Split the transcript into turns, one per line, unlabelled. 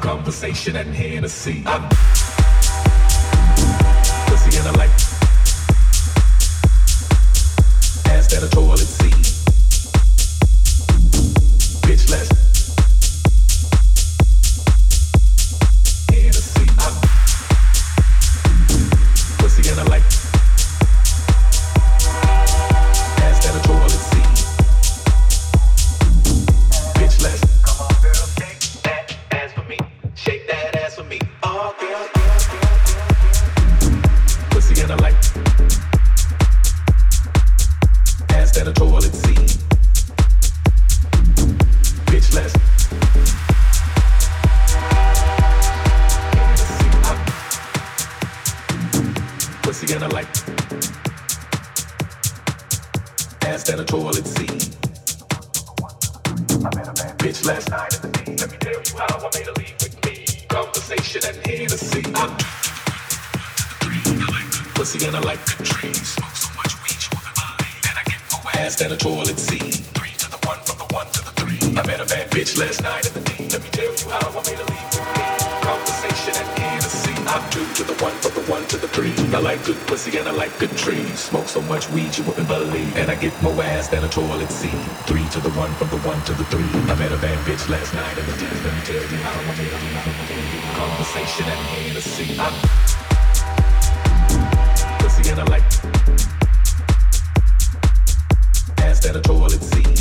conversation and Hennessy. Pussy in a light. Ass that a toilet seat. And a toilet seat.